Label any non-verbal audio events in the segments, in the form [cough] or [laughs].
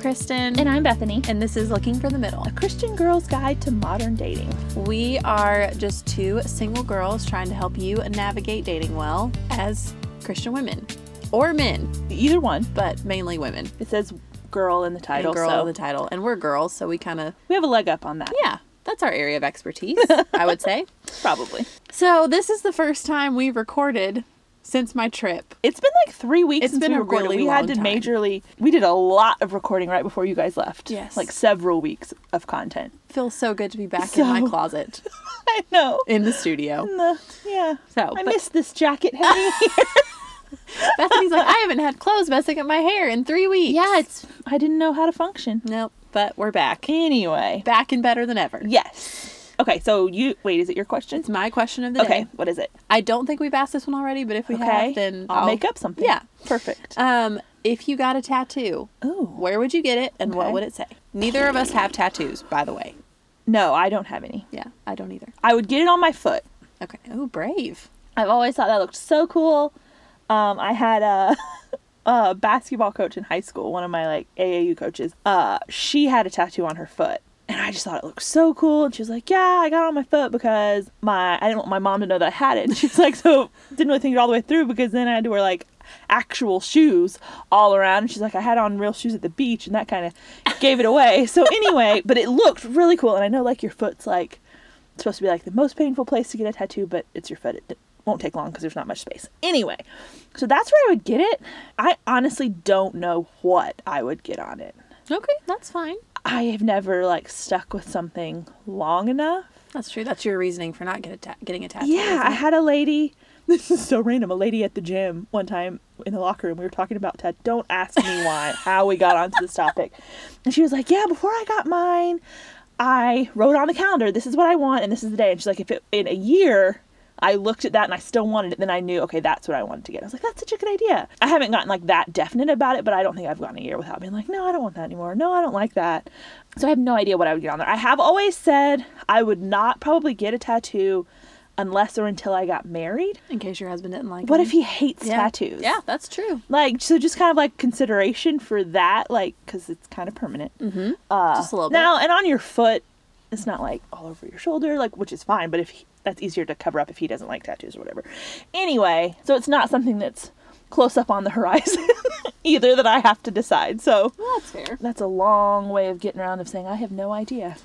Kristen. And I'm Bethany. And this is Looking for the Middle, a Christian girl's guide to modern dating. We are just two single girls trying to help you navigate dating well as Christian women or men. Either one. But mainly women. It says girl in the title. And girl so. in the title. And we're girls, so we kind of. We have a leg up on that. Yeah. That's our area of expertise, [laughs] I would say. Probably. So, this is the first time we've recorded since my trip. It's been like three weeks It's since been we a recorded. really we had to time. majorly. We did a lot of recording right before you guys left. Yes. Like several weeks of content. Feels so good to be back in my closet [laughs] I know. in the studio. And the, yeah. So, I but- miss this jacket hanging [laughs] here. Bethany's like, I haven't had clothes messing up my hair in three weeks. yeah, it's. I didn't know how to function. Nope, but we're back. Anyway. Back and better than ever. Yes. Okay, so you wait. Is it your question? It's my question of the Okay, day. what is it? I don't think we've asked this one already, but if we Okay, have, then I'll, make up something. Yeah. perfect. Um, if you got a tattoo, Ooh. where would you get it and what would it say? Neither of us have tattoos, by the way. No, I don't have any. Yeah, I don't either. I would get it on my foot. Okay. Oh, brave. I've always thought that looked so cool. Um, I had a, [laughs] a basketball coach in high school, one of my like AAU coaches. Uh, she had a tattoo on her foot. And I just thought it looked so cool. And she was like, Yeah, I got it on my foot because my I didn't want my mom to know that I had it. And she was [laughs] like, So didn't really think it all the way through because then I had to wear like actual shoes all around. And she's like, I had on real shoes at the beach and that kind of gave it away. So anyway, but it looked really cool. And I know like your foot's like supposed to be like the most painful place to get a tattoo, but it's your foot. It won't take long because there's not much space. Anyway, so that's where I would get it. I honestly don't know what I would get on it. Okay, that's fine. I have never like stuck with something long enough. That's true. That's your reasoning for not get getting a tattoo. Yeah, I had a lady. [laughs] This is so random. A lady at the gym one time in the locker room. We were talking about tat. Don't ask me why, [laughs] how we got onto this topic. And she was like, "Yeah, before I got mine, I wrote on the calendar. This is what I want, and this is the day." And she's like, "If it in a year." I looked at that and I still wanted it. Then I knew, okay, that's what I wanted to get. I was like, that's such a good idea. I haven't gotten like that definite about it, but I don't think I've gone a year without being like, no, I don't want that anymore. No, I don't like that. So I have no idea what I would get on there. I have always said I would not probably get a tattoo unless or until I got married. In case your husband didn't like What them. if he hates yeah. tattoos? Yeah, that's true. Like, so just kind of like consideration for that, like, because it's kind of permanent. Mm-hmm. Uh, Just a little bit. Now, and on your foot, it's not like all over your shoulder, like, which is fine, but if he, that's easier to cover up if he doesn't like tattoos or whatever. Anyway, so it's not something that's close up on the [laughs] horizon either that I have to decide. So Well, that's fair. that's a long way of getting around of saying I have no idea.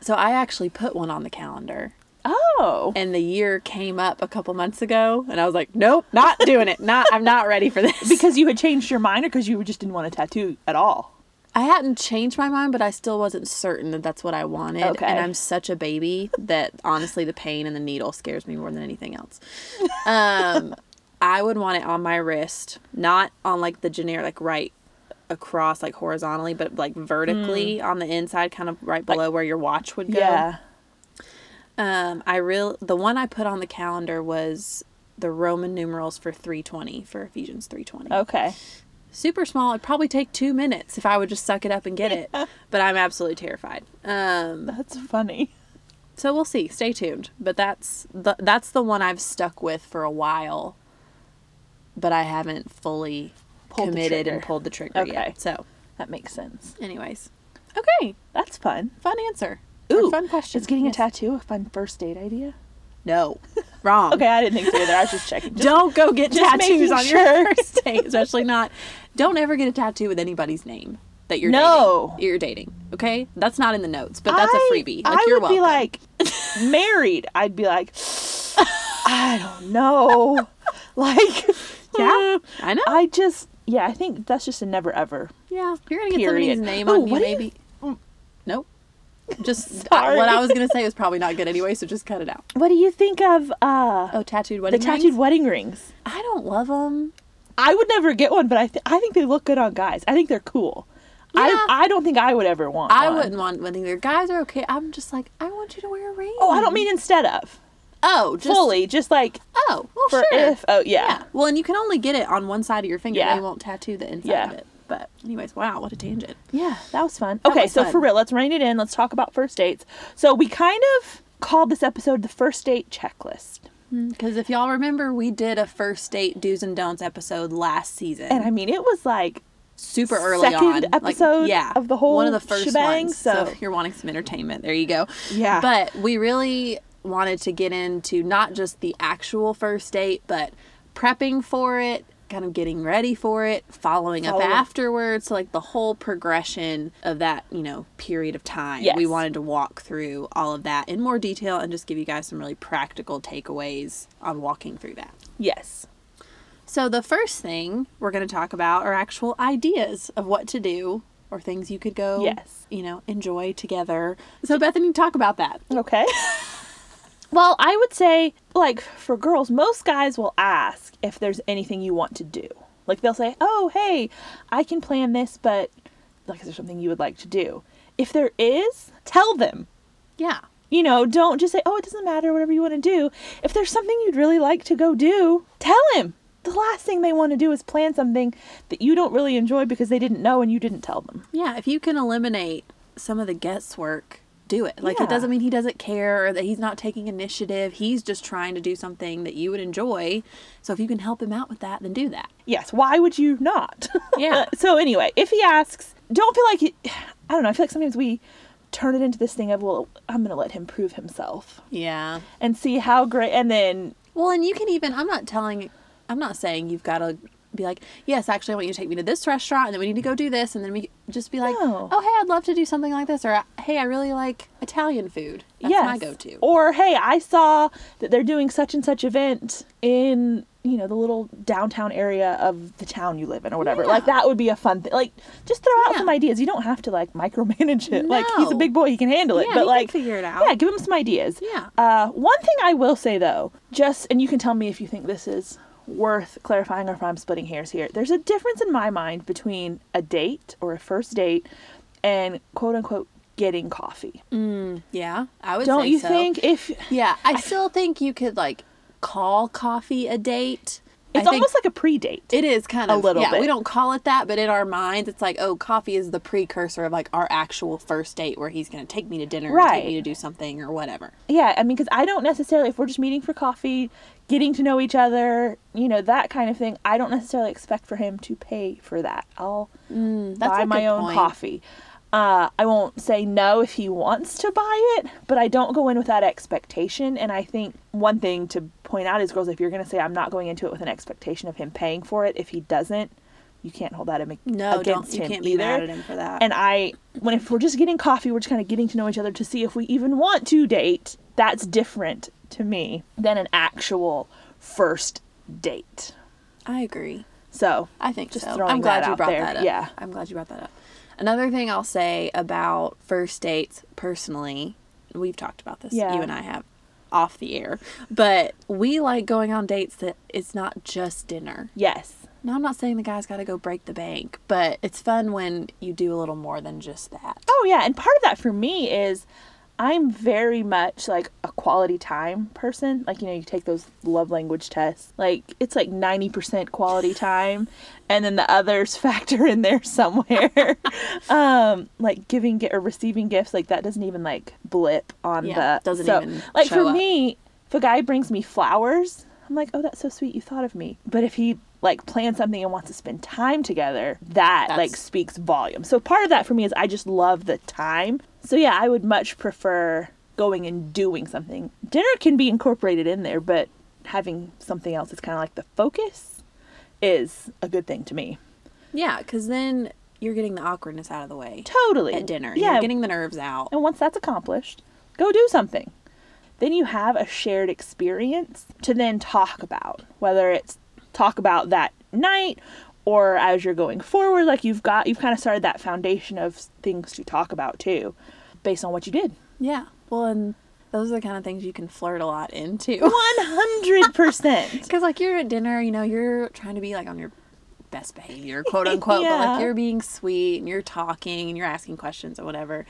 So I actually put one on the calendar. Oh. and the year came up a couple months ago and i was like nope not doing it not i'm not ready for this [laughs] Because you had changed your mind or because you just didn't want a tattoo at all? I hadn't changed my mind but i still wasn't certain that that's what i wanted Okay. and i'm such a baby that honestly the pain and the needle scares me more than anything else um [laughs] i would want it on my wrist not on like the generic like right across like horizontally but like vertically on the inside kind of right below where your watch would go Yeah. Um, I real the one I put on the calendar was the Roman numerals for 320 for Ephesians 320. Okay. Super small. It'd probably take two minutes if I would just suck it up and get it. [laughs] But I'm absolutely terrified. Um, That's funny. so we'll see. Stay tuned. But that's the that's the one I've stuck with for a while. But I haven't fully Pulled committed and pulled the trigger Okay. yet. So, That makes sense. anyways, okay, That's fun. fun answer. Ooh, fun question. Is getting Yes. a tattoo a fun first date idea? No, [laughs] wrong. Okay, I didn't think so either. I was just checking. Just- don't go get tattoos on sure. your first date, especially not. Don't ever get a tattoo with anybody's name that you're No. dating. You're dating. Okay, that's not in the notes, but that's a I- freebie. Like I you're would be like married. I'd be like, [laughs] I don't know. [laughs] like, Yeah, I know. I just, yeah, I think that's just a never ever. yeah, you're gonna get Period. somebody's name Ooh, on you, do you- maybe. Nope. Just [laughs] what I was gonna say was probably not good anyway, so just cut it out. What do you think of uh Oh, tattooed the wedding tattooed rings? wedding rings? I don't love them. I would never get one, but I th- I think they look good on guys. I think they're cool. Yeah. I I don't think I would ever want. I one. wouldn't want one either. Guys are okay. I'm just like I want you to wear a ring. Oh, I don't mean instead of oh, just fully, just like Oh, well, for sure. if. Oh yeah. Yeah. Well, and you can only get it on one side of your finger. Yeah. They won't tattoo the inside Yeah. of it. But anyways, wow, what a tangent. Yeah, that was fun. That okay, was so fun. for real, let's rein it in. Let's talk about first dates. So we kind of called this episode the first date checklist. Mm, because if y'all remember, we did a first date do's and don'ts episode last season. And I mean, it was like super early second on. episode like, yeah, of the whole one of the first shebang, ones. so- if you're wanting some entertainment, there you go. Yeah. But we really wanted to get into not just the actual first date, but prepping for it, kind of getting ready for it, following up Follow up. afterwards. So like the whole progression of that, you know, period of time. Yes. We wanted to walk through all of that in more detail and just give you guys some really practical takeaways on walking through that. Yes. So, the first thing we're going to talk about are actual ideas of what to do or things you could go, Yes. you know, enjoy together. So, Bethany, talk about that. Okay. [laughs] well, I would say, like, for girls, most guys will ask if there's anything you want to do. Like, they'll say, oh, hey, I can plan this, but, like, is there something you would like to do? If there is, tell them. Yeah. You know, don't just say, oh, it doesn't matter, whatever you want to do. If there's something you'd really like to go do, tell him. The last thing they want to do is plan something that you don't really enjoy because they didn't know and you didn't tell them. Yeah. If you can eliminate some of the guesswork, do it. Like, Yeah. it doesn't mean he doesn't care or that he's not taking initiative. He's just trying to do something that you would enjoy. So, if you can help him out with that, then do that. Yes, why would you not? [laughs] Yeah. so anyway, if he asks, don't feel like he, I don't know. I feel like sometimes we turn it into this thing of, well, I'm going to let him prove himself Yeah. and see how great, and then Well, and you can even, I'm not telling, I'm not saying you've got to be like, yes, actually, I want you to take me to this restaurant and then we need to go do this. And then we just be like, No. oh, hey, I'd love to do something like this. Or, hey, I really like Italian food. That's yes, my go to. Or hey, I saw that they're doing such and such event in you know the little downtown area of the town you live in or whatever. Yeah. Like that would be a fun thing. Like just throw out Yeah. some ideas. You don't have to like micromanage it. Like he's a big boy, he can handle it. Yeah, but like figure it out. Yeah, give him some ideas. Yeah. Uh, one thing I will say though, just and you can tell me if you think this is worth clarifying or if I'm splitting hairs here. There's a difference in my mind between a date or a first date and quote unquote getting coffee. Mm, yeah, I would Don't you so. think if Yeah, I still think you could like call coffee a date. It's almost like a pre-date? it is kind of a little yeah. bit. We don't call it that, but in our minds, it's like oh, coffee is the precursor of like our actual first date where he's going to take me to dinner, or Right. take me to do something or whatever. Yeah, I mean, because I don't necessarily, if we're just meeting for coffee, getting to know each other, you know, that kind of thing, I don't necessarily expect for him to pay for that. I'll That's buy my own point. coffee. Uh, I won't say no if he wants to buy it, but I don't go in with that expectation. And I think one thing to point out is, girls, if you're going to say I'm not going into it with an expectation of him paying for it, if he doesn't, you can't hold that ag- No, against don't you him can't either. be him for that. And I, when if we're just getting coffee, we're just kind of getting to know each other to see if we even want to date. That's different to me than an actual first date. I agree. So I think Just so. throwing I'm glad that you out brought there. that up. Yeah. I'm glad you brought that up. Another thing I'll say about first dates personally, we've talked about this, Yeah. you and I have off the air, but we like going on dates that it's not just dinner. yes, Now, I'm not saying the guy's got to go break the bank, but it's fun when you do a little more than just that. oh yeah, and part of that for me is I'm very much like a quality time person. Like you know, you take those love language tests. Like it's like ninety percent quality time, and then the others [laughs] factor in there somewhere. [laughs] um, like giving gi- or receiving gifts, like that doesn't even like blip on Yeah, the doesn't so, even like for up. me. If a guy brings me flowers, I'm like, oh, that's so sweet. You thought of me. But if he like plans something and wants to spend time together, that like speaks volume. So part of that for me is I just love the time. So yeah, I would much prefer going and doing something. Dinner can be incorporated in there, but having something else that's kind of like the focus is a good thing to me. Yeah, because then you're getting the awkwardness out of the way Totally. at dinner. Yeah. You're getting the nerves out. and once that's accomplished, go do something. Then you have a shared experience to then talk about, whether it's talk about that night or as you're going forward like you've got you've kind of started that foundation of things to talk about too based on what you did. Yeah. Well, and those are the kind of things you can flirt a lot into. [laughs] 100%. Because, [laughs] like, you're at dinner, you know, you're trying to be, like, on your best behavior, quote [laughs] unquote, but, like, you're being sweet and you're talking and you're asking questions or whatever.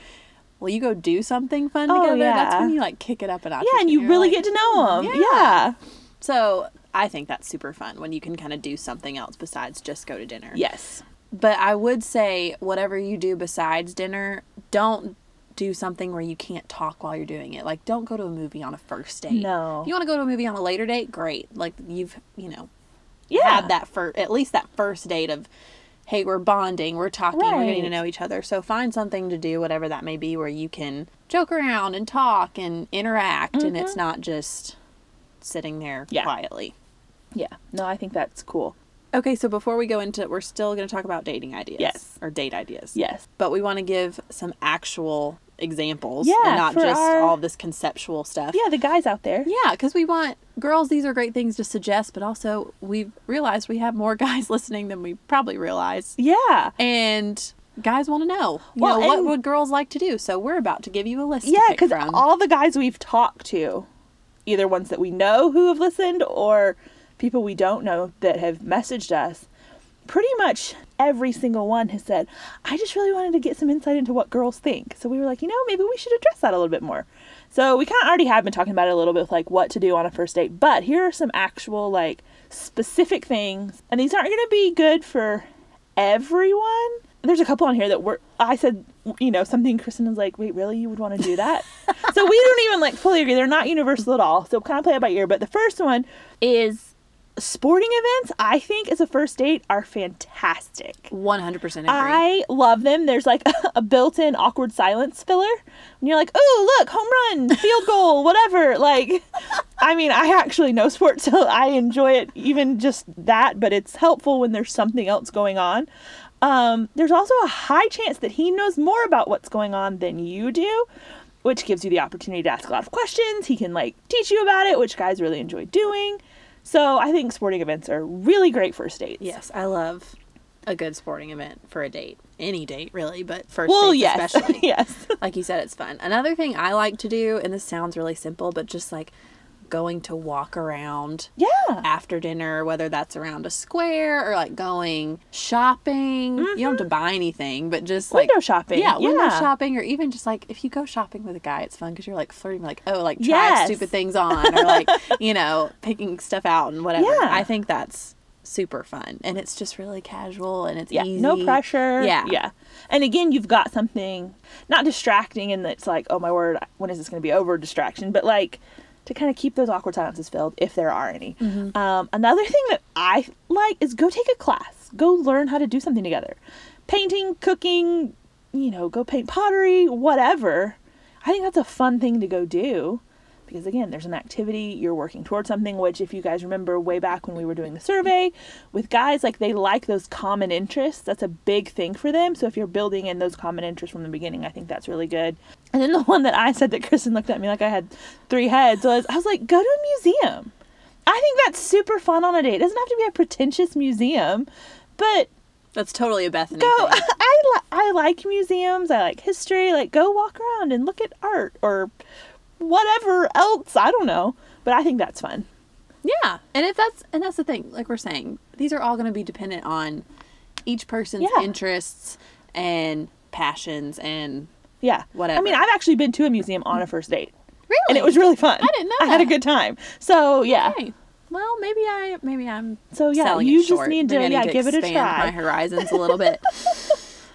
Well, you go do something fun Oh, together. That's when you, like, kick it up a notch. yeah, and you really like, get to know them. yeah. yeah. So, I think that's super fun when you can kind of do something else besides just go to dinner. Yes. But I would say, whatever you do besides dinner, don't do something where you can't talk while you're doing it. Like, don't go to a movie on a first date. No. If you want to go to a movie on a later date, great. Like, you've, you know, Yeah. had that for at least that first date of hey, we're bonding, we're talking, we're getting to know each other. So find something to do, whatever that may be, where you can joke around and talk and interact, and it's not just sitting there Mm-hmm. Yeah. quietly. Yeah. No, I think that's cool. Okay, so before we go into, we're still going to talk about dating ideas. Yes. Or date ideas. Yes. But we want to give some actual examples Yeah, and not just our- all this conceptual stuff. Yeah, the guys out there. Yeah, because we want girls, these are great things to suggest, but also we've realized we have more [laughs] guys listening than we probably realize. Yeah. And guys want to know, you Well, know, what would girls like to do? So we're about to give you a list Yeah, because all the guys we've talked to, either ones that we know who have listened or people we don't know that have messaged us, pretty much every single one has said, I just really wanted to get some insight into what girls think. So we were like, you know, maybe we should address that a little bit more. So we kind of already have been talking about it a little bit with like what to do on a first date, but here are some actual like specific things. And these aren't going to be good for everyone. There's a couple on here that were I said, you know, something Kristen was like, "Wait, really? You would want to do that?" [laughs] so we don't even like fully agree. They're not universal at all. So kind of play it by ear. But the first one is sporting events. I think as a first date are fantastic. 100% agree. I love them. There's like [laughs] a built-in awkward silence filler. When you're like, "Oh, look, home run, field goal, [laughs] whatever." Like, [laughs] I mean, I actually know sports, so I enjoy it even just that. But it's helpful when there's something else going on. Um, there's also a high chance that he knows more about what's going on than you do, which gives you the opportunity to ask a lot of questions. He can like teach you about it, which guys really enjoy doing. So I think sporting events are really great first dates. yes, I love a good sporting event for a date. Any date, really, but first Well, dates yes, [laughs] especially. yes. like you said, it's fun. Another thing I like to do, and this sounds really simple, but just like going to walk around Yeah. after dinner, whether that's around a square or like going shopping. You don't have to mm-hmm. buy anything, but just like Window shopping. Yeah, window Yeah. shopping, or even just like if you go shopping with a guy, it's fun because you're like flirting, like oh, like try Yes. stupid things on, or like [laughs] you know picking stuff out and whatever. Yeah. I think that's super fun, and it's just really casual and it's Yeah, easy. no pressure. Yeah, Yeah. And again, you've got something not distracting and it's like, oh my word, when is this going to be over distraction, but like to kind of keep those awkward silences filled if there are any. Mm-hmm. Um, another thing that I like is go take a class, go learn how to do something together. Painting, cooking, you know, go paint pottery, whatever. I think that's a fun thing to go do because again there's an activity you're working towards something which if you guys remember way back when we were doing the survey with guys like they like those common interests. That's a big thing for them. So if you're building in those common interests from the beginning i think that's really good. And then the [laughs] one that i said that kristen looked at me like i had three heads was i was like go to a museum. I think that's super fun on a date. It doesn't have to be a pretentious museum but that's totally a Bethany go thing. [laughs] I, li- I like museums. I like history. Like go walk around and look at art or whatever else i don't know but i think that's fun Yeah, and if that's and that's the thing, like we're saying, these are all going to be dependent on each person's Yeah. interests and passions and yeah Whatever. i mean i've actually been to a museum on a first date really. and it was really fun I didn't know i had a good time so yeah Okay. Well, maybe I maybe I'm So, yeah, you just need to, I yeah, give it a try. My horizons a little bit. [laughs]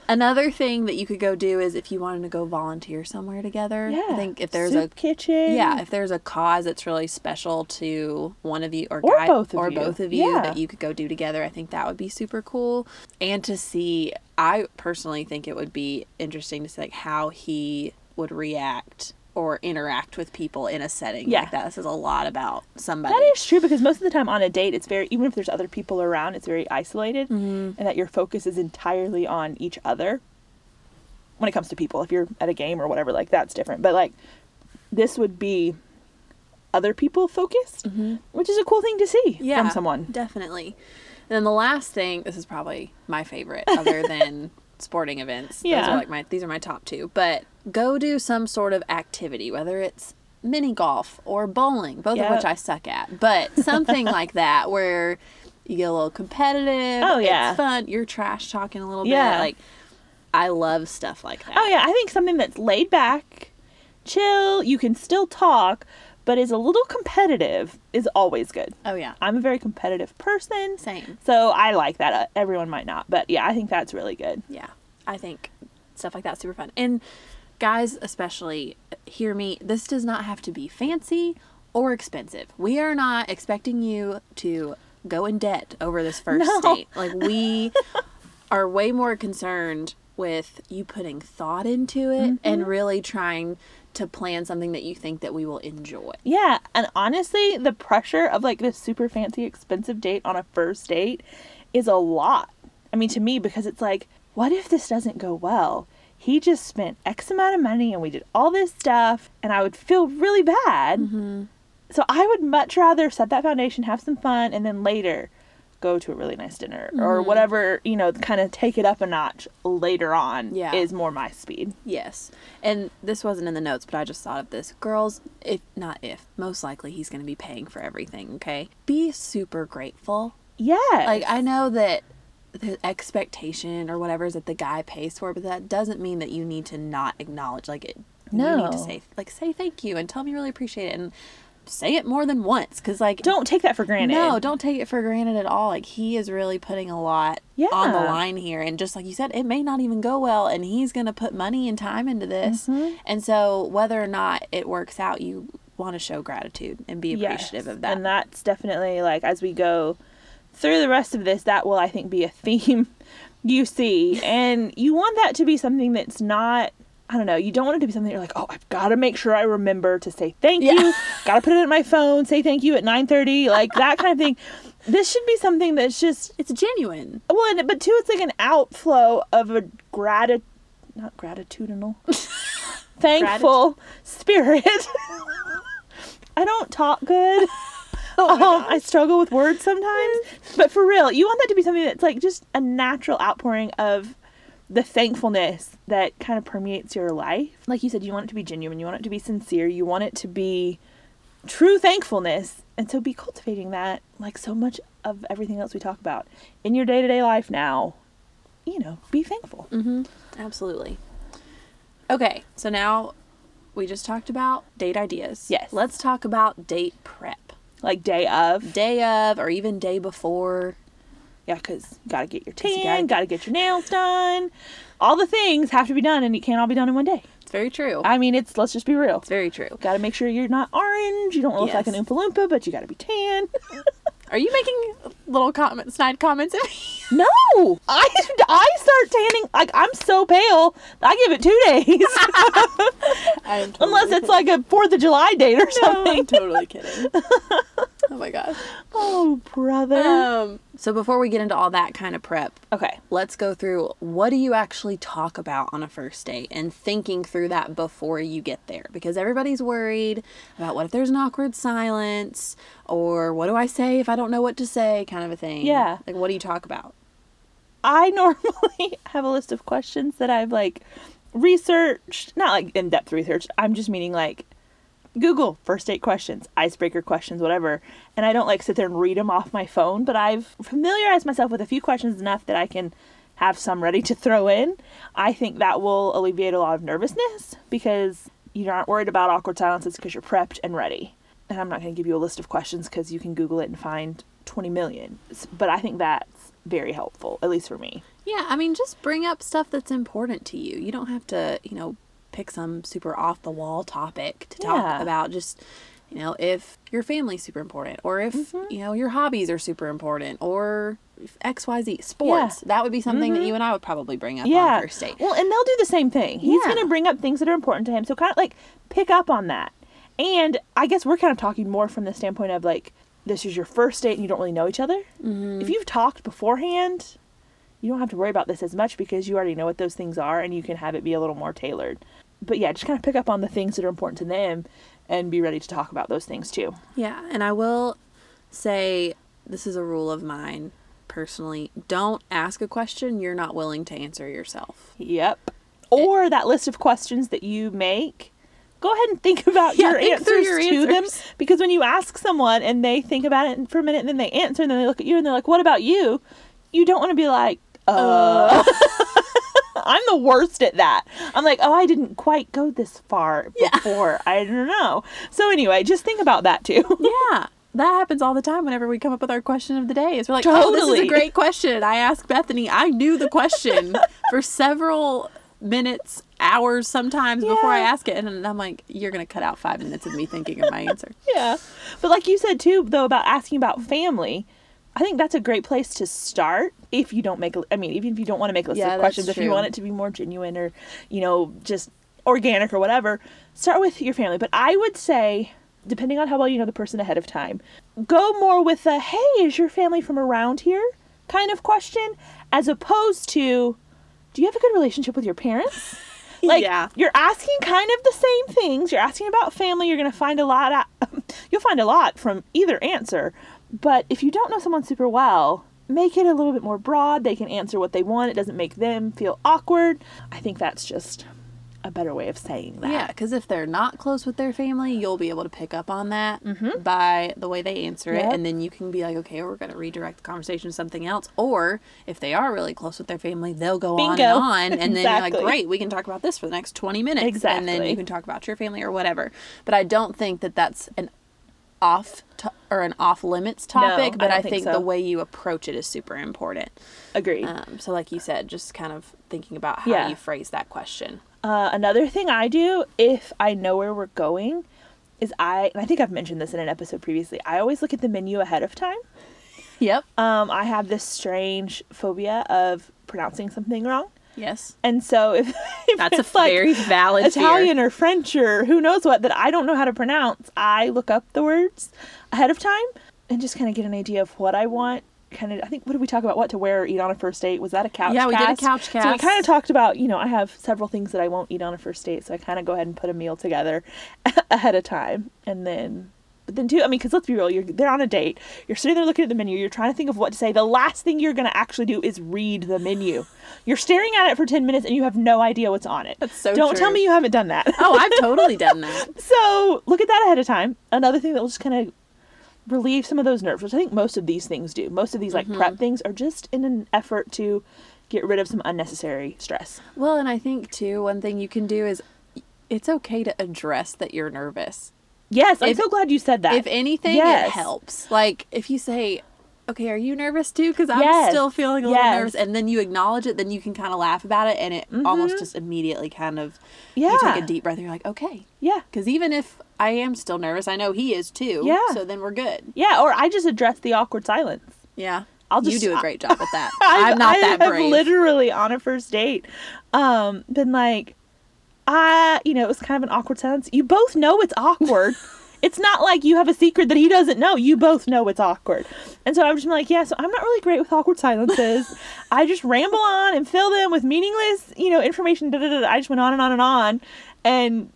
Another thing that you could go do is if you wanted to go volunteer somewhere together. yeah I think if there's Soup a kitchen yeah, if there's a cause that's really special to one of you or, Or guy, both of or you. both of you Yeah. that you could go do together, I think that would be super cool. And to see, I personally think it would be interesting to see like how he would react or interact with people in a setting Yeah. like that. This is a lot about somebody. That is true because most of the time on a date, it's very even if there's other people around, it's very isolated, Mm-hmm. and that your focus is entirely on each other. When it comes to people, if you're at a game or whatever, like that's different. But like, this would be other people focused, which is a cool thing to see from someone. Definitely. And then the last thing, this is probably my favorite, other [laughs] than sporting events. Those Yeah. are like my these are my top two. But go do some sort of activity, whether it's mini golf or bowling, both of which I suck at. But something [laughs] like that where you get a little competitive. Oh, yeah. It's fun. You're trash talking a little Yeah. bit. Like I love stuff like that. Oh yeah, I think something that's laid back, chill. You can still talk, but is a little competitive is always good. Oh yeah. I'm a very competitive person, Same. so I like that. Uh, everyone might not, but yeah, I think that's really good. Yeah, I think stuff like that's super fun. And guys, especially, hear me. This does not have to be fancy or expensive. We are not expecting you to go in debt over this first [laughs] No. date. Like we [laughs] are way more concerned with you putting thought into it and really trying to plan something that you think that we will enjoy. Yeah, and honestly, the pressure of like this super fancy expensive date on a first date is a lot. I mean, to me because it's like, what if this doesn't go well? He just spent X amount of money and we did all this stuff and I would feel really bad. Mm-hmm. So I would much rather set that foundation, have some fun, and then later go to a really nice dinner or mm-hmm. whatever, you know, kind of take it up a notch later on Yeah. is more my speed. Yes. And this wasn't in the notes, but I just thought of this. Girls, if not if, most likely he's going to be paying for everything, okay? Be super grateful. Yeah. Like I know that the expectation or whatever is that the guy pays for, but that doesn't mean that you need to not acknowledge like it. You need to say like say thank you and tell me you really appreciate it and say it more than once cuz like don't take that for granted. no, don't take it for granted at all. Like he is really putting a lot yeah. on the line here, and just like you said, it may not even go well, and he's going to put money and time into this. Mm-hmm. And so, whether or not it works out, you want to show gratitude and be appreciative Yes, of that. And that's definitely like as we go through the rest of this, that will I think be a [laughs] theme you see. And you want that to be something that's not I don't know, you don't want it to be something you're like, oh, I've got to make sure I remember to say thank Yeah. you. [laughs] got to put it in my phone, say thank you at 9:30, like that kind of thing. This should be something that's just it's genuine. well, and, but two, it's like an outflow of a gratitude, not gratitudinal, [laughs] thankful spirit. [laughs] I don't talk good. um, I struggle with words sometimes, but for real, you want that to be something that's like just a natural outpouring of the thankfulness that kind of permeates your life. Like you said, you want it to be genuine, you want it to be sincere, you want it to be true thankfulness. And so be cultivating that like so much of everything else we talk about in your day to day life now. You know, be thankful. Mm-hmm. Absolutely. Okay, so now we just talked about date ideas. Yes. Let's talk about date prep. Like day of. Day of, or even day before. Yeah, because you got to get your 'Cause you tan, gotta- got to get your nails done. All the things have to be done, and it can't all be done in one day. It's very true. I mean, it's let's just be real. it's very true. Got to make sure you're not orange. You don't look like an Yes. Oompa Loompa, but you got to be tan. [laughs] Are you making little comments, snide comments at me? [laughs] no, I I start tanning like I'm so pale. I give it two days, [laughs] I'm unless it's like a Fourth of July date or no, something. I'm totally kidding. Oh my gosh. Oh, brother. Um. So before we get into all that kind of prep, okay. let's go through what do you actually talk about on a first date and thinking through that before you get there because everybody's worried about what if there's an awkward silence or what do I say if I don't know what to say kind of a thing. Yeah. Like what do you talk about? I [laughs] normally have a list of questions that I've like researched, not like in depth research. I'm just meaning like Google first date questions, icebreaker questions, whatever. And I don't like sit there and read them off my phone, but I've familiarized myself with a few questions enough that I can have some ready to throw in. I think that will alleviate a lot of nervousness because you aren't worried about awkward silences because you're prepped and ready. And I'm not going to give you a list of questions because you can Google it and find 20 million. But I think that's very helpful, at least for me. Yeah, I mean just bring up stuff that's important to you. You don't have to, you know, pick some super off the wall topic to talk Yeah. about just you know, if your family's super important or if, Mm-hmm. you know, your hobbies are super important or XYZ sports. That would be something that you and I would probably bring up Mm-hmm. yeah. on first date. Well, and they'll do the same thing. He's Yeah. going to bring up things that are important to him. So kind of like pick up on that. And I guess we're kind of talking more from the standpoint of like this is your first date and you don't really know each other. Mm-hmm. If you've talked beforehand, you don't have to worry about this as much because you already know what those things are and you can have it be a little more tailored. But yeah, just kind of pick up on the things that are important to them and be ready to talk about those things too. Yeah, and I will say this is a rule of mine personally. Don't ask a question you're not willing to answer yourself. Yep. Or that list of questions that you make. Go ahead and think about [laughs] Yeah, your think answers your to them because when you ask someone and they think about it for a minute and then they answer and then they look at you and they're like, "What about you?" You don't want to be like, "Uh." [laughs] I'm the worst at that. I'm like, "Oh, I didn't quite go this far before. I don't know." So anyway, just think about that too. [laughs] Yeah. That happens all the time whenever we come up with our question of the day. It's we're like, oh, this is a great question. I asked Bethany. I knew the question [laughs] for several minutes, hours sometimes before I ask it. And I'm like, you're going to cut out five minutes of me thinking of my answer. [laughs] Yeah. But like you said too, though, about asking about family, I think that's a great place to start if you don't make a, I mean, even if you don't want to make a list Yeah, of questions, if you want it to be more genuine or, you know, just organic or whatever, start with your family. But I would say, depending on how well you know the person ahead of time, go more with a, hey, is your family from around here kind of question, as opposed to, do you have a good relationship with your parents? [laughs] Like Yeah. you're asking kind of the same things. You're asking about family. You're going to find a lot. Out, [laughs] you'll find a lot from either answer. But if you don't know someone super well, make it a little bit more broad. They can answer what they want. It doesn't make them feel awkward. I think that's just a better way of saying that. Yeah, because if they're not close with their family, you'll be able to pick up on that mm-hmm. by the way they answer Yep. it. And then you can be like, okay, we're going to redirect the conversation to something else. Or if they are really close with their family, they'll go on and on. And then you're like, great, we can talk about this for the next 20 minutes. And then you can talk about your family or whatever. But I don't think that that's an off to- or an off limits topic, I but don't I, think think, so. the way you approach it is super important. Agreed. Um, so, like you said, just kind of thinking about how Yeah. you phrase that question. Uh, another thing I do if I know where we're going is I, and I think I've mentioned this in an episode previously, I always look at the menu ahead of time. Yep. Um, I have this strange phobia of pronouncing something wrong. Yes. And so if, [laughs] if That's a like very valid Italian fear. or French or who knows what that I don't know how to pronounce, I look up the words ahead of time and just kind of get an idea of what I want. Kind of, I think, what did we talk about? What to wear or eat on a first date? Was that a couch? Yeah, we did a cast? couch So we kind of talked about, you know, I have several things that I won't eat on a first date, so I kind of go ahead and put a meal together [laughs] ahead of time, and then. But then too, I mean, because let's be real, you're they're on a date. You're sitting there looking at the menu. You're trying to think of what to say. The last thing you're gonna actually do is read the menu. You're staring at it for ten minutes and you have no idea what's on it. That's so Don't tell me you haven't done that. Oh, I've totally done [laughs] that. So look at that ahead of time. Another thing that will just kind of relieve some of those nerves, which I think most of these things do. Most of these like Mm-hmm. prep things are just in an effort to get rid of some unnecessary stress. Well, and I think too, one thing you can do is it's okay to address that you're nervous. Yes, I'm so glad you said that. If anything, Yes. it helps. Like if you say, "Okay, are you nervous too?" Because I'm Yes. still feeling a little Yes. nervous, and then you acknowledge it, then you can kind of laugh about it, and it almost just immediately kind of you Mm-hmm. Yeah. take a deep breath. And you're like, okay, yeah. because even if I am still nervous, I know he is too. Yeah. So then we're good. Yeah, or I just address the awkward silence. Yeah. I'll just, you do a great job with that. [laughs] I'm not I that brave. literally on a first date, um, been like, I, you know, it was kind of an awkward silence. You both know it's awkward. [laughs] it's not like you have a secret that he doesn't know. You both know it's awkward. And so I've just like, yeah, so I'm not really great with awkward silences. [laughs] I just ramble on and fill them with meaningless, you know, information. Da, da, da. I just went on and on and on. And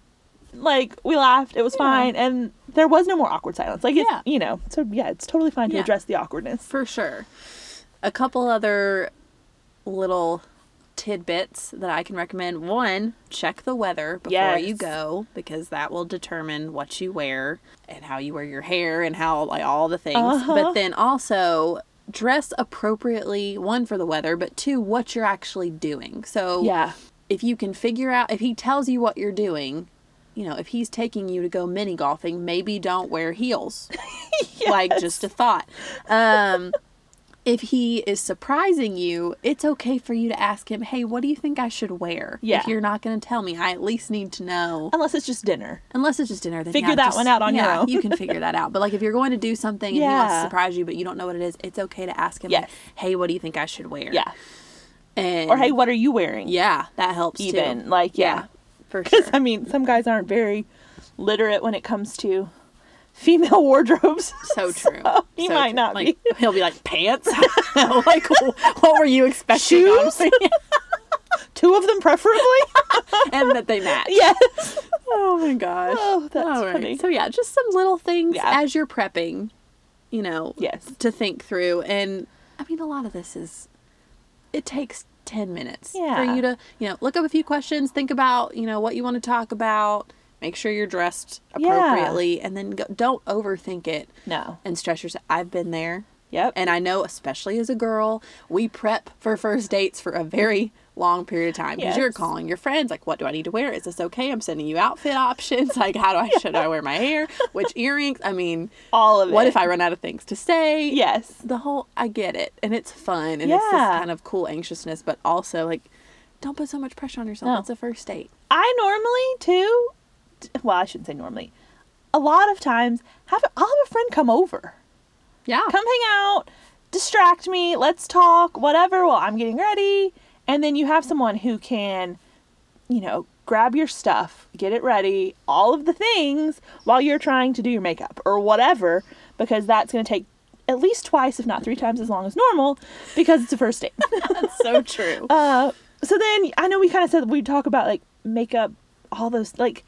like, we laughed. It was fine. And there was no more awkward silence. Like, it's, Yeah. you know, so yeah, it's totally fine to Yeah. address the awkwardness. For sure. A couple other little tidbits that I can recommend. One, check the weather before Yes. you go because that will determine what you wear and how you wear your hair and how like all the things. Uh-huh. But then also dress appropriately one for the weather, but two what you're actually doing. So Yeah. if you can figure out if he tells you what you're doing, you know, if he's taking you to go mini golfing, maybe don't wear heels. [laughs] Like just a thought. Um if he is surprising you, it's okay for you to ask him, "Hey, what do you think I should wear?" Yeah. If you're not going to tell me, I at least need to know. Unless it's just dinner. Unless it's just dinner, then Figure yeah, that just- one out on your own. you can figure that out. But like if you're going to do something and he wants to surprise you, but you don't know what it is, it's okay to ask him. Yes. Hey, what do you think I should wear? Yeah. And Or hey, what are you wearing? yeah, that helps Even too. like yeah. for [laughs] sure. Because I mean, some guys aren't very literate when it comes to female wardrobes. [laughs] [laughs] So true. he So might true. not like, be. He'll be like pants. [laughs] like, what were you expecting? Shoes? Two of them, preferably. and that they match. yes. Oh my gosh. Oh, that's All right. funny. So yeah, just some little things Yeah. as you're prepping, you know, Yes. to think through. And I mean, a lot of this is, it takes 10 minutes Yeah. for you to, you know, look up a few questions, think about, you know, what you want to talk about, make sure you're dressed Yeah. appropriately, and then go, don't overthink it No. and stress yourself. I've been there. Yep. And I know, especially as a girl, we prep for first dates for a very long period of time because you're calling your friends like, "What do I need to wear? Is this okay? I'm sending you outfit options. [laughs] Like, how do I should I wear my hair? Which earrings? I mean, all of it. what if I run out of things to say? Yes. the whole I get it, and it's fun, and it's this kind of cool anxiousness, but also like, don't put so much pressure on yourself. No. It's a first date. I normally too. Well, I shouldn't say normally. A lot of times, have I'll have a friend come over. Yeah, come hang out distract me, let's talk, whatever, while I'm getting ready. And then you have someone who can, you know, grab your stuff, get it ready, all of the things while you're trying to do your makeup or whatever, because that's going to take at least twice, if not three times as long as normal, because it's a first date. [laughs] That's so true. uh, so then I know we kind of said we'd talk about like makeup, all those, like,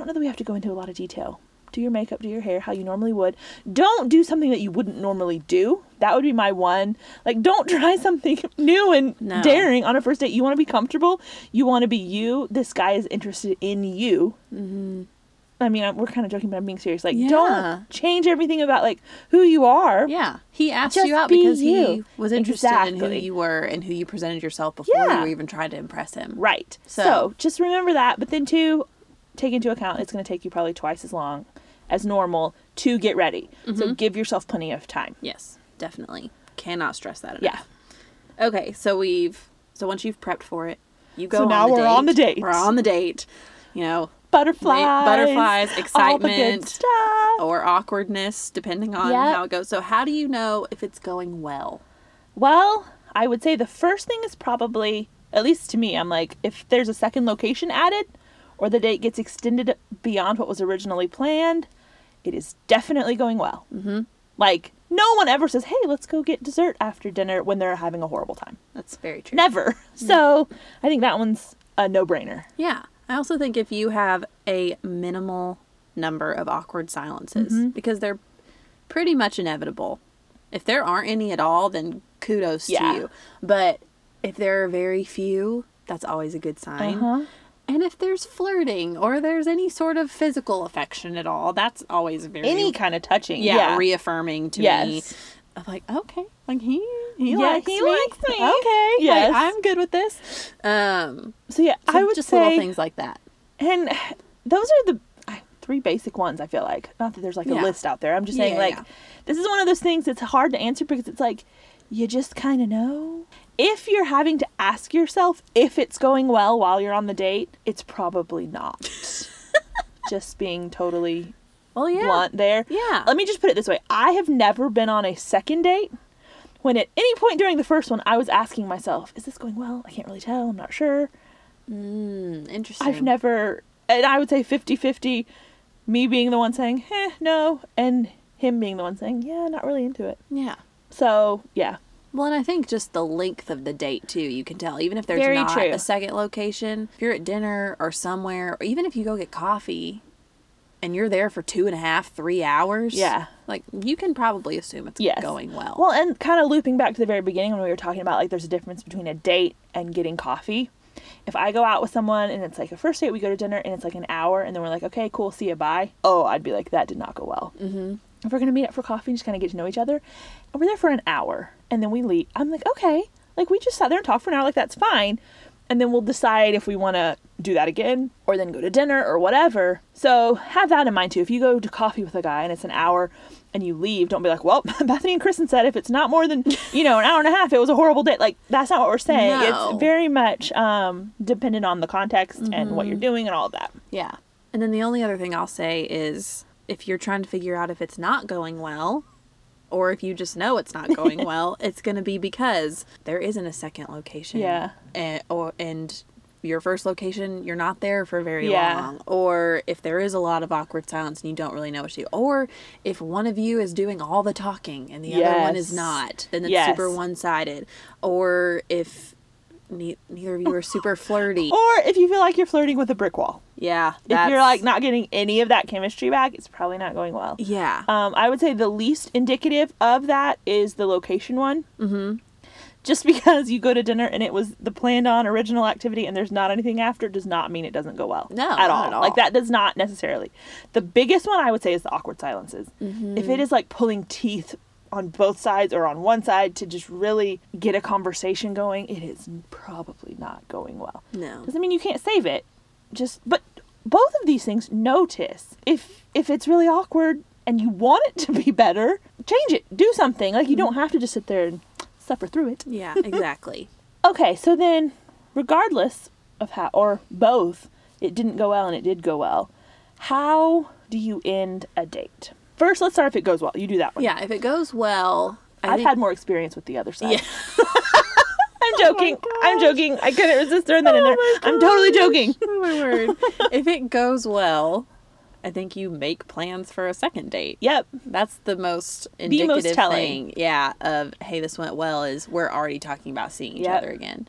don't know that we have to go into a lot of detail. Do your makeup, do your hair how you normally would. Don't do something that you wouldn't normally do. That would be my one. Like, don't [laughs] try something new and No. daring on a first date. You want to be comfortable. You want to be you. This guy is interested in you. Mm-hmm. I mean, we're kind of joking, but I'm being serious. Like, Yeah. don't change everything about like who you are. Yeah, he asked Just you out be because he was interested in who you were and who you presented yourself before Yeah. you were even trying to impress him. Right. So, So- just remember that. But then, two, take into account it's going to take you probably twice as long as normal to get ready. Mm-hmm. So, give yourself plenty of time. Yes, definitely. Cannot stress that enough. Yeah. Okay, so we've so once you've prepped for it, you go. So on now we're on the date. We're on the date. You know, Butterflies. butterflies, All the good excitement. or awkwardness, depending on Yep. how it goes. So, how do you know if it's going well? Well, I would say the first thing is probably, at least to me, I'm like, if there's a second location added or the date gets extended beyond what was originally planned, it is definitely going well. Mm-hmm. Like, no one ever says, hey, let's go get dessert after dinner when they're having a horrible time. That's very true. Never. So I think that one's a no brainer. Yeah. I also think if you have a minimal number of awkward silences, Mm-hmm. because they're pretty much inevitable. If there aren't any at all, then kudos Yeah. to you. But if there are very few, that's always a good sign. Uh-huh. And if there's flirting or there's any sort of physical affection at all, that's always very Any kind of touching. yeah, Yeah. reaffirming to Yes. me. Of like, okay, like he he Yeah, likes he me. likes me. Okay, Yes. like, I'm good with this. Um, so yeah, so I would just say, little things like that. and those are the three basic ones. I feel like not that there's like a Yeah. list out there. I'm just Yeah, saying like yeah. this is one of those things that's hard to answer because it's like you just kind of know. If you're having to ask yourself if it's going well while you're on the date, it's probably not. [laughs] just being totally Well, yeah, blunt there. Yeah. Let me just put it this way. I have never been on a second date when at any point during the first one I was asking myself, is this going well? I can't really tell. I'm not sure. Mm, interesting. I've never and I would say 50-50 me being the one saying, "Eh, no," and him being the one saying, "Yeah, not really into it." Yeah. So, yeah. Well, and I think just the length of the date too, you can tell. Even if there's Very not true. a second location, if you're at dinner or somewhere, or even if you go get coffee and you're there for two and a half, three hours, Yeah. like you can probably assume it's Yes. going well. Well, and kind of looping back to the very beginning when we were talking about like there's a difference between a date and getting coffee. If I go out with someone and it's like a first date, we go to dinner and it's like an hour, and then we're like, okay, cool, see you, bye. Oh, I'd be like, that did not go well. Mm-hmm. If we're gonna meet up for coffee and just kind of get to know each other, and we're there for an hour, and then we leave, I'm like, okay, like we just sat there and talked for an hour, like that's fine. And then we'll decide if we want to do that again or then go to dinner or whatever. So have that in mind too. If you go to coffee with a guy and it's an hour and you leave, don't be like, well, [laughs] Bethany and Kristen said if it's not more than, you know, an hour and a half, it was a horrible date. Like, that's not what we're saying. No. It's very much um, dependent on the context and what you're doing and all of that. yeah. And then the only other thing I'll say is if you're trying to figure out if it's not going well, or if you just know it's not going [laughs] well, it's going to be because there isn't a second location. Yeah. And, or, and your first location, you're not there for very Yeah. long. Or if there is a lot of awkward silence and you don't really know what to do. Or if one of you is doing all the talking and the other one is not, then it's Yes. super one sided. Or if ne- neither of you are super flirty. [laughs] Or if you feel like you're flirting with a brick wall. yeah. If you're like not getting any of that chemistry back, it's probably not going well. Yeah. Um, I would say the least indicative of that is the location one. Mm-hmm. Just [laughs] because you go to dinner and it was the planned on original activity and there's not anything after does not mean it doesn't go well. No, at not all. at all. Like that does not necessarily. The biggest one I would say is the awkward silences. Mm-hmm. If it is like pulling teeth on both sides or on one side to just really get a conversation going, it is probably not going well. no. Doesn't mean you can't save it. Just but both of these things notice. If if it's really awkward and you want it to be better, change it. Do something. Like you don't mm-hmm. have to just sit there and suffer through it. Yeah, [laughs] exactly. Okay, so then regardless of how or both, it didn't go well and it did go well. How do you end a date? First, let's start if it goes well. You do that one. yeah, if it goes well, I I've think- had more experience with the other side. Yeah. [laughs] I'm [laughs] oh joking. I'm joking. I couldn't resist throwing that in oh there. I'm totally joking. Oh my word. if it goes well, I think you make plans for a second date. Yep. That's the most most indicative telling. thing. Yeah, of hey, this went well is we're already talking about seeing each Yep. other again.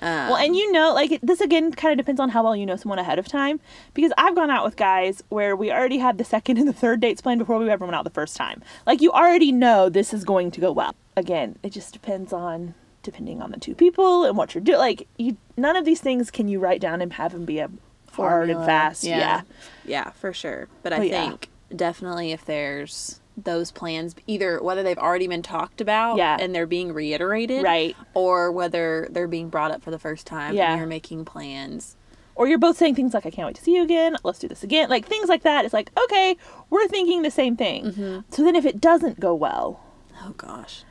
Um, Well, and you know, like this again kind of depends on how well you know someone ahead of time. Because I've gone out with guys where we already had the second and the third dates planned before we ever went out the first time. Like you already know this is going to go well. Again, it just depends on depending on the two people and what you're doing. Like you, none of these things can you write down and have them be a hard and fast. Yeah. Yeah. yeah, for sure. But I But yeah. think definitely if there's those plans, either whether they've already been talked about Yeah. and they're being reiterated, Right. or whether they're being brought up for the first time Yeah. and you're making plans. Or you're both saying things like, I can't wait to see you again. Let's do this again. Like things like that. It's like, okay, we're thinking the same thing. Mm-hmm. So then if it doesn't go well, Oh gosh.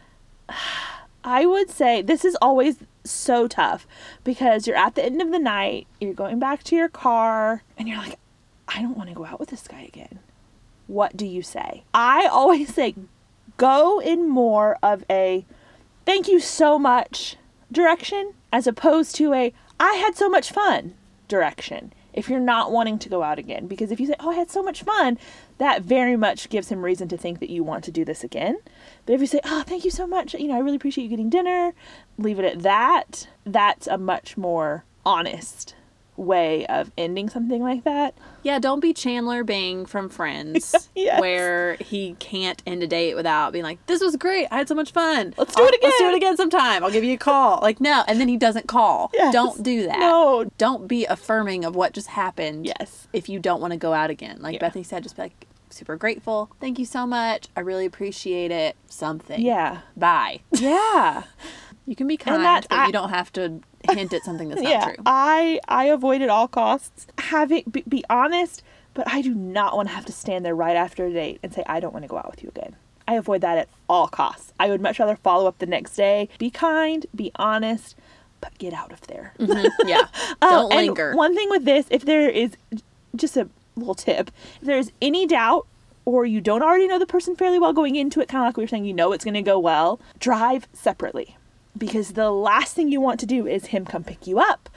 [sighs] I would say this is always so tough because you're at the end of the night, you're going back to your car, and you're like, I don't want to go out with this guy again. What do you say? I always say go in more of a thank you so much direction as opposed to a I had so much fun direction. If you're not wanting to go out again, because if you say, Oh, I had so much fun, that very much gives him reason to think that you want to do this again. But if you say, Oh, thank you so much, you know, I really appreciate you getting dinner, leave it at that, that's a much more honest way of ending something like that. Yeah, don't be Chandler Bing from Friends, [laughs] Yes. where he can't end a date without being like, "This was great. I had so much fun. Let's do it I'll- Let's do again." it again sometime. I'll give you a call." Like, no, and then he doesn't call. Yes. Don't do that. No. Don't be affirming of what just happened. Yes. If you don't want to go out again, like Yeah. Bethany said, just be like, "Super grateful. Thank you so much. I really appreciate it. Something. Yeah. Bye." Yeah. [laughs] You can be kind, that- but I- you don't have to hint at something that's not yeah. true. I I avoid at all costs having be, be honest, but I do not want to have to stand there right after a date and say I don't want to go out with you again. I avoid that at all costs. I would much rather follow up the next day, be kind, be honest, but get out of there. yeah. [laughs] Uh, Don't and linger. One thing with this, if there is just a little tip, if there's any doubt or you don't already know the person fairly well going into it, kind of like we were saying, you know it's going to go well, drive separately. Because the last thing you want to do is him come pick you up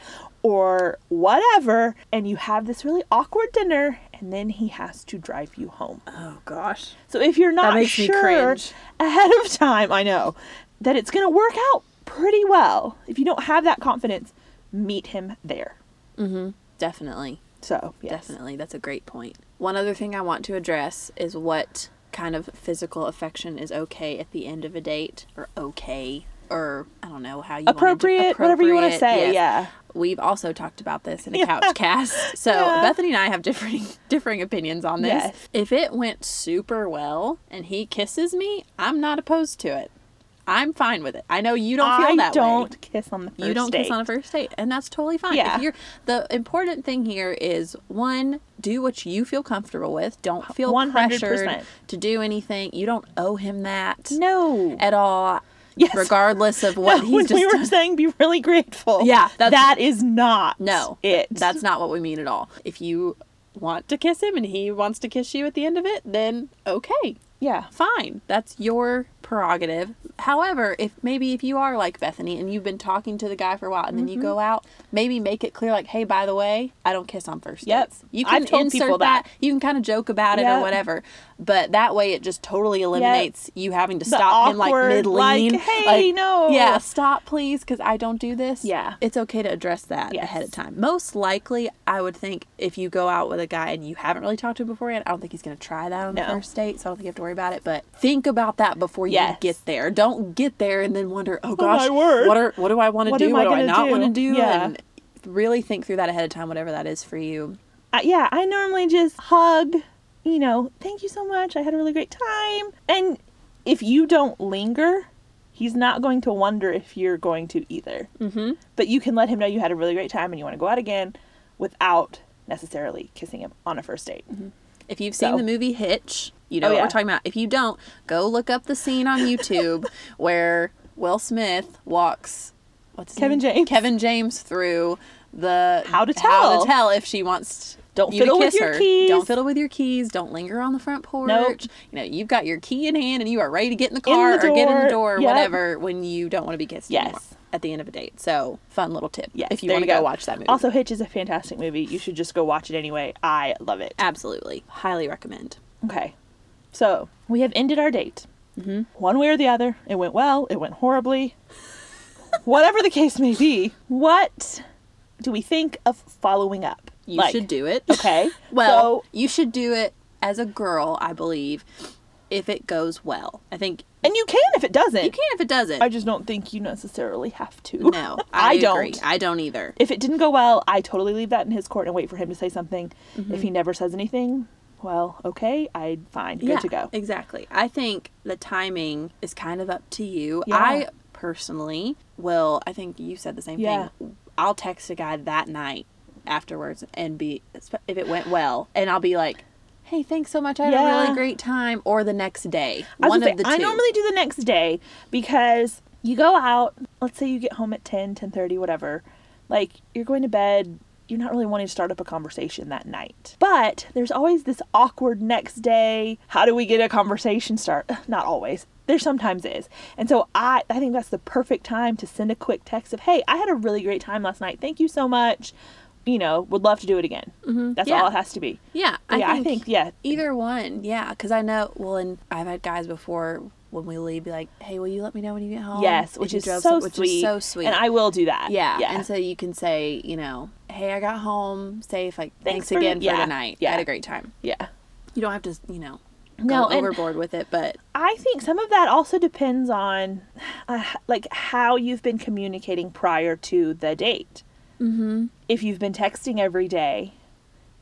or whatever, and you have this really awkward dinner, and then he has to drive you home. oh gosh. So if you're not sure ahead of time, I know that it's going to work out pretty well. If you don't have that confidence, meet him there. Mhm. Definitely. So yes. Definitely. That's a great point. One other thing I want to address is what kind of physical affection is okay at the end of a date or okay or I don't know how you wanna appropriate, whatever you want to say. yes. Yeah. We've also talked about this in a [laughs] Yeah. couch cast. So Yeah. Bethany and I have differing [laughs] differing opinions on this. Yes. If it went super well and he kisses me, I'm not opposed to it. I'm fine with it. I know you don't feel I that way don't kiss on the first you don't date. kiss on a first date and that's totally fine Yeah. if you're the important thing here is one do what you feel comfortable with don't feel 100%. pressured to do anything you don't owe him that No. at all Yes. regardless of what No, he's when just we were done. saying be really grateful. Yeah, that's- that is not no it. that's not what we mean at all if you want to kiss him and he wants to kiss you at the end of it then okay yeah. fine. That's your prerogative. However, if maybe if you are like Bethany and you've been talking to the guy for a while and then Mm-hmm. you go out, maybe make it clear like, hey, by the way, I don't kiss on first Yep. dates. You can I've told insert people that. that. You can kind of joke about it or whatever. But that way it just totally eliminates you having to The stop him like awkward, mid lean. like, "Hey, no." Yeah, stop please because I don't do this. Yeah. It's okay to address that Yes. ahead of time. Most likely, I would think if you go out with a guy and you haven't really talked to him beforehand, I don't think he's going to try that on the first date. So I don't think you have to worry about it. But think about that before you Yes. get there. Don't get there and then wonder, oh gosh, my word. what are what do I want to do? am What I do I not want to do? Yeah. And really think through that ahead of time, whatever that is for you. Uh, yeah, I normally just hug, you know, thank you so much. I had a really great time. And if you don't linger, he's not going to wonder if you're going to either. Mm-hmm. But you can let him know you had a really great time and you want to go out again without necessarily kissing him on a first date. If you've seen So- the movie Hitch, you oh, know Oh, what yeah. we're talking about. If you don't, go look up the scene on YouTube [laughs] where Will Smith walks what's Kevin name? James. Kevin James through the How to tell how to tell if she wants to Don't you to fiddle with your her. keys. Don't fiddle with your keys. Don't linger on the front porch. Nope. You know, you've got your key in hand and you are ready to get in the car the or get in the door. door, Yep. whatever, when you don't want to be kissed Yes. anymore at the end of a date. So, fun little tip. Yes, if you want to go. go. watch that movie. Also, Hitch is a fantastic movie. You should just go watch it anyway. I love it. Absolutely. Highly recommend. Okay. So, we have ended our date. Mm-hmm. One way or the other. It went well, it went horribly. Whatever the case may be, what do we think of following up? You Like, should do it. Okay. [laughs] Well, so, you should do it as a girl, I believe, if it goes well. I think and you can if it doesn't. you can if it doesn't. I just don't think you necessarily have to. no, [laughs] I, I, don't. I don't either. If it didn't go well, I totally leave that in his court and wait for him to say something. Mm-hmm. If he never says anything, well, okay, I fine, good to go. Exactly. I think the timing is kind of up to you. Yeah. I personally will, I think you said the same Yeah. thing. I'll text a guy that night afterwards and be, if it went well, and I'll be like, hey, thanks so much. I had a really great time. Or the next day. I One of the two. I normally do the next day because you go out, let's say you get home at 10, 10.30, whatever. Like, you're going to bed, you're not really wanting to start up a conversation that night. But there's always this awkward next day. How do we get a conversation start? Not always. There sometimes is. And so I, I think that's the perfect time to send a quick text of, hey, I had a really great time last night. Thank you so much. You know, would love to do it again. Mm-hmm. That's Yeah. all it has to be. yeah. yeah, I think, yeah. Either one, yeah, because I know. Well, and I've had guys before when we leave be like, "Hey, will you let me know when you get home?" Yes, which is drove so some- which sweet. is so sweet. And I will do that. yeah, Yeah. and so you can say, you know, "Hey, I got home safe. Like, Thanks thanks, for- again for yeah, the night. yeah. I had a great time." yeah. You don't have to, you know, go No, overboard with it, but I think some of that also depends on uh, like how you've been communicating prior to the date. mm-hmm. If you've been texting every day,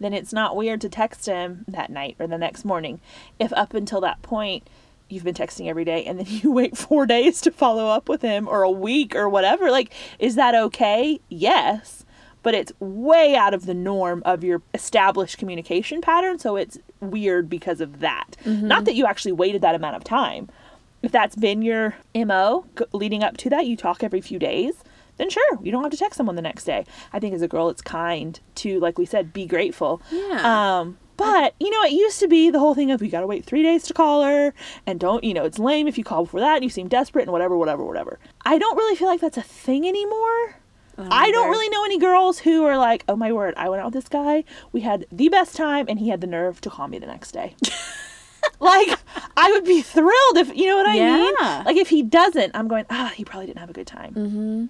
then it's not weird to text him that night or the next morning. If up until that point you've been texting every day and then [laughs] you wait 4 days to follow up with him or a week or whatever, like is that okay? Yes. But it's way out of the norm of your established communication pattern, so it's weird because of that. Not that you actually waited that amount of time, if that's been your mo leading up to that you talk every few days then sure you don't have to text someone the next day. I think as a girl it's kind to like we said be grateful. Yeah. um but you know it used to be the whole thing of you gotta wait three days to call her and don't you know it's lame if you call before that and you seem desperate and whatever whatever whatever. I don't really feel like that's a thing anymore I don't really know any girls who are like, oh my word, I went out with this guy. We had the best time, and he had the nerve to call me the next day. [laughs] like, I would be thrilled if, you know what I mean? Like, if he doesn't, I'm going, ah, he probably didn't have a good time. Mm-hmm.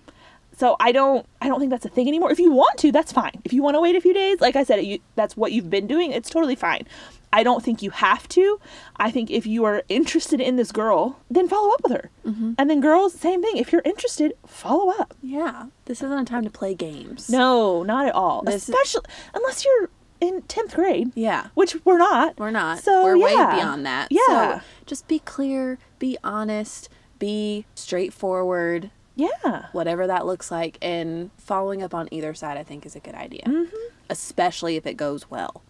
So I don't, I don't think that's a thing anymore. If you want to, that's fine. If you want to wait a few days, like I said, you, that's what you've been doing. It's totally fine. I don't think you have to. I think if you are interested in this girl, then follow up with her. Mm-hmm. And then girls, same thing. If you're interested, follow up. Yeah. This isn't a time to play games. No, not at all. This is- Especially unless you're in tenth grade, Yeah. which we're not. We're not. So, We're way beyond that. Yeah. So just be clear, be honest, be straightforward, Yeah. whatever that looks like, and following up on either side, I think, is a good idea. Mm-hmm. Especially if it goes well.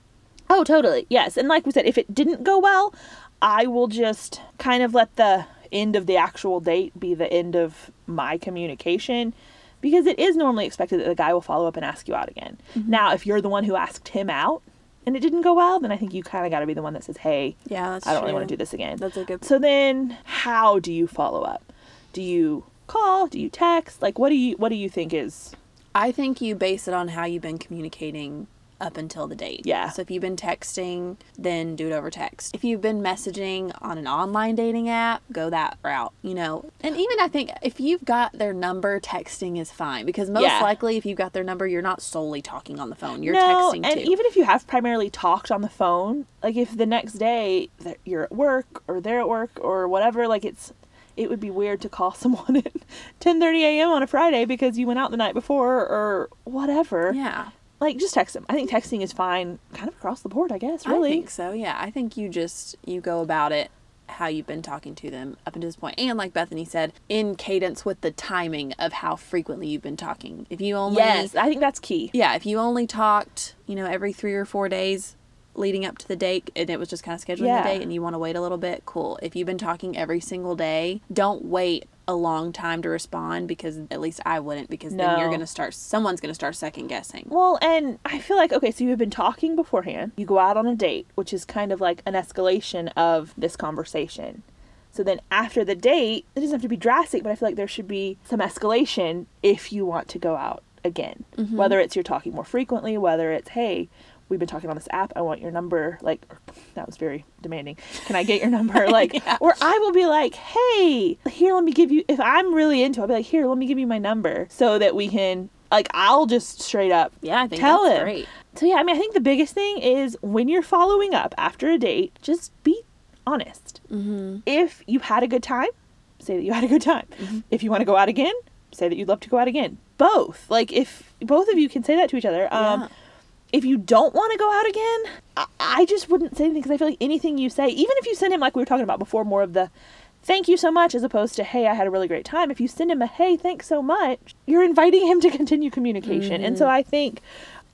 Oh, totally. Yes. And like we said, if it didn't go well, I will just kind of let the end of the actual date be the end of my communication because it is normally expected that the guy will follow up and ask you out again. Now, if you're the one who asked him out and it didn't go well, then I think you kind of got to be the one that says, "Hey, Yeah, I don't really want to do this again." That's a good. So then, how do you follow up? Do you call? Do you text? Like, what do you what do you think is? I think you base it on how you've been communicating up until the date. Yeah. So if you've been texting, then do it over text. If you've been messaging on an online dating app, go that route, you know. And even I think if you've got their number, texting is fine because most Yeah. likely if you've got their number, you're not solely talking on the phone. You're no, texting and too. even if you have primarily talked on the phone, like if the next day you're at work or they're at work or whatever, like it's it would be weird to call [laughs] someone at 10:30 a.m. on a Friday because you went out the night before or whatever. yeah. Like just text them. I think texting is fine kind of across the board, I guess, really. I think so. Yeah. I think you just you go about it how you've been talking to them up until this point. And like Bethany said, in cadence with the timing of how frequently you've been talking. If you only yes, I think that's key. yeah, if you only talked, you know, every three or four days, leading up to the date and it was just kind of scheduling Yeah. the date and you want to wait a little bit, cool. If you've been talking every single day, don't wait a long time to respond because at least I wouldn't because then you're going to start someone's going to start second guessing. Well, and I feel like okay, so you've been talking beforehand. You go out on a date, which is kind of like an escalation of this conversation. So then after the date, it doesn't have to be drastic, but I feel like there should be some escalation if you want to go out again. Mm-hmm. Whether it's you're talking more frequently, whether it's hey, we've been talking on this app, I want your number. Like that was very demanding. Can I get your number? [laughs] Like or I will be like, "Hey, here let me give you if I'm really into it, I'll be like, "Here, let me give you my number so that we can like I'll just straight up Yeah, I think Tell that's him. great. so yeah, I mean, I think the biggest thing is when you're following up after a date, just be honest. Mm-hmm. If you had a good time, say that you had a good time. Mm-hmm. If you want to go out again, say that you'd love to go out again. Both, like if both of you can say that to each other. Um, Yeah. If you don't want to go out again, I, I just wouldn't say anything because I feel like anything you say, even if you send him like we were talking about before, more of the thank you so much as opposed to hey i had a really great time if you send him a hey thanks so much you're inviting him to continue communication and so mm-hmm. i think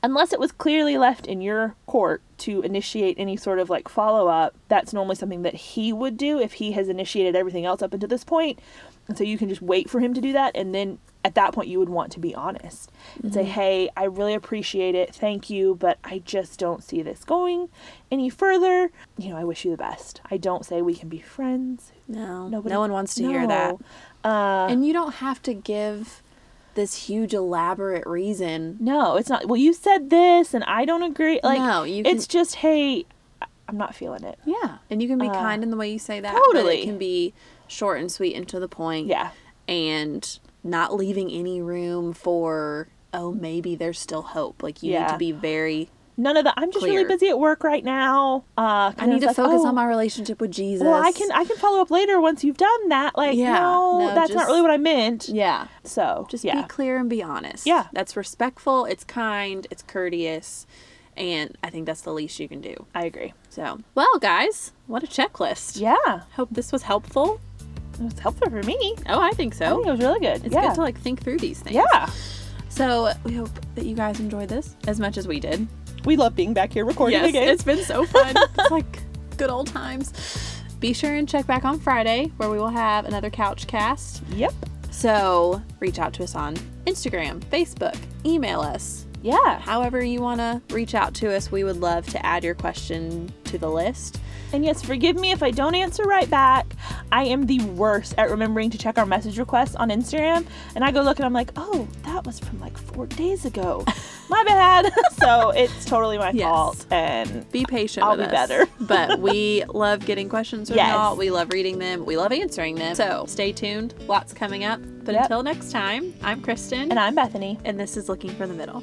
unless it was clearly left in your court to initiate any sort of like follow up that's normally something that he would do if he has initiated everything else up until this point. point and so you can just wait for him to do that and then at that point you would want to be honest and say hey i really appreciate it thank you but i just don't see this going any further you know i wish you the best i don't say we can be friends No. Nobody- no one wants to hear that. Uh, And you don't have to give this huge elaborate reason. no, it's not. Well, you said this, and I don't agree. Like, No, you it's just, hey, I'm not feeling it. Yeah. And you can be Uh, kind in the way you say that. Totally. it can be short and sweet and to the point. Yeah, And not leaving any room for, oh, maybe there's still hope. Like you need to be very none of the. I'm just really busy at work right now. Uh, I need to like, focus oh, on my relationship with Jesus. Well, I can I can follow up later once you've done that. Like, Yeah, no, no, that's not really what I meant. Yeah. So Just yeah, be clear and be honest. Yeah. That's respectful, it's kind, it's courteous, and I think that's the least you can do. I agree. So, well, guys, what a checklist. Yeah, Hope this was helpful. It was helpful for me. Oh, I think so. I think it was really good. it's yeah. good to like think through these things. yeah, So we hope that you guys enjoyed this as much as we did. we love being back here recording yes, again. it's been so fun. [laughs] it's like good old times. Be sure and check back on Friday where we will have another couch cast. Yep. So reach out to us on Instagram, Facebook, email us. Yeah. However you want to reach out to us, we would love to add your question to the list. And yes, forgive me if I don't answer right back. I am the worst at remembering to check our message requests on Instagram. And I go look and I'm like, oh, that was from like four days ago. [laughs] my bad. [laughs] so it's totally my Yes. fault. And Be patient I'll with be us. better. [laughs] but we love getting questions from Yes. y'all. We love reading them. We love answering them. So stay tuned. Lots coming up. But Yep. until next time, I'm Kristen. and I'm Bethany. and this is Looking for the Middle.